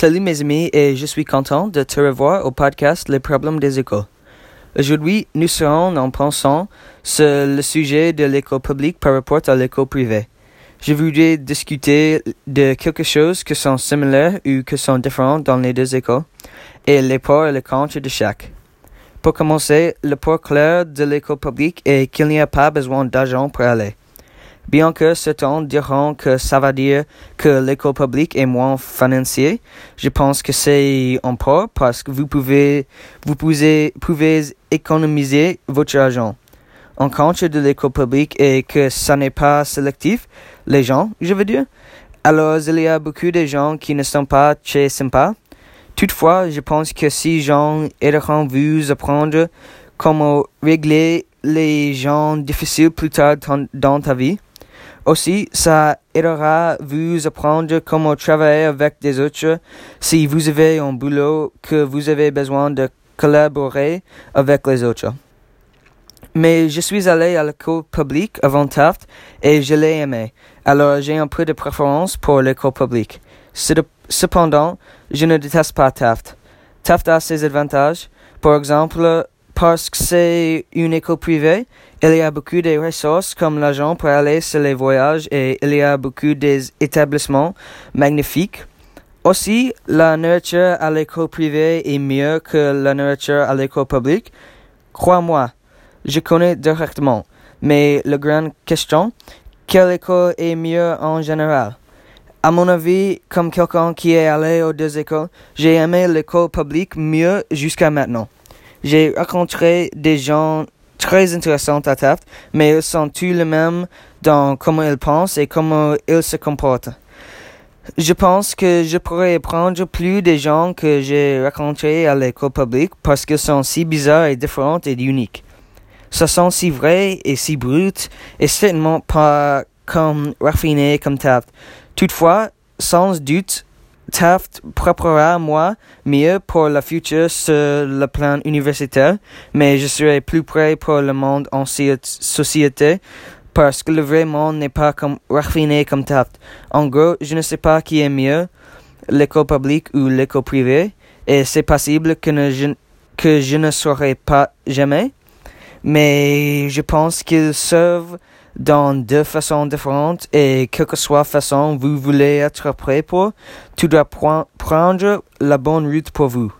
Salut mes amis et je suis content de te revoir au podcast Les problèmes des écoles. Aujourd'hui, nous serons en pensant sur le sujet de l'école publique par rapport à l'école privée. Je voudrais discuter de quelque chose qui sont similaires ou qui sont différents dans les deux écoles et les pour et les contre de chaque. Pour commencer, le point clair de l'école publique est qu'il n'y a pas besoin d'argent pour aller. Bien que certains diront que ça va dire que l'école publique est moins financière, je pense que c'est un peu parce que vous pouvez, vous pouvez, pouvez économiser votre argent. En contre de l'école publique est que ça n'est pas sélectif, les gens, je veux dire. Alors, il y a beaucoup de gens qui ne sont pas très sympas. Toutefois, je pense que si gens aideront vous apprendre comment régler les gens difficiles plus tard dans ta vie, aussi, ça aidera vous apprendre comment travailler avec des autres si vous avez un boulot que vous avez besoin de collaborer avec les autres. Mais je suis allé à l'école publique avant Taft et je l'ai aimé. Alors j'ai un peu de préférence pour l'école publique. Cependant, je ne déteste pas Taft. Taft a ses avantages. Par exemple, parce que c'est une école privée, il y a beaucoup de ressources comme l'argent pour aller sur les voyages et il y a beaucoup d'établissements magnifiques. Aussi, la nourriture à l'école privée est mieux que la nourriture à l'école publique. Crois-moi, je connais directement. Mais la grande question, quelle école est mieux en général? À mon avis, comme quelqu'un qui est allé aux deux écoles, j'ai aimé l'école publique mieux jusqu'à maintenant. J'ai rencontré des gens très intéressants à Taft, mais ils sont tous les mêmes dans comment ils pensent et comment ils se comportent. Je pense que je pourrais apprendre plus des gens que j'ai rencontrés à l'école publique parce qu'ils sont si bizarres et différents et uniques. Ce sont si vrais et si bruts et certainement pas comme raffinés comme Taft. Toutefois, sans doute, Taft préparera moi mieux pour le futur sur le plan universitaire, mais je serai plus près pour le monde en société parce que le vrai monde n'est pas comme raffiné comme Taft. En gros, je ne sais pas qui est mieux, l'école publique ou l'école privée, et c'est possible que, je, que je ne saurai pas jamais, mais je pense qu'ils servent dans deux façons différentes et quelle que soit façon vous voulez être prêt pour, tu dois prendre la bonne route pour vous.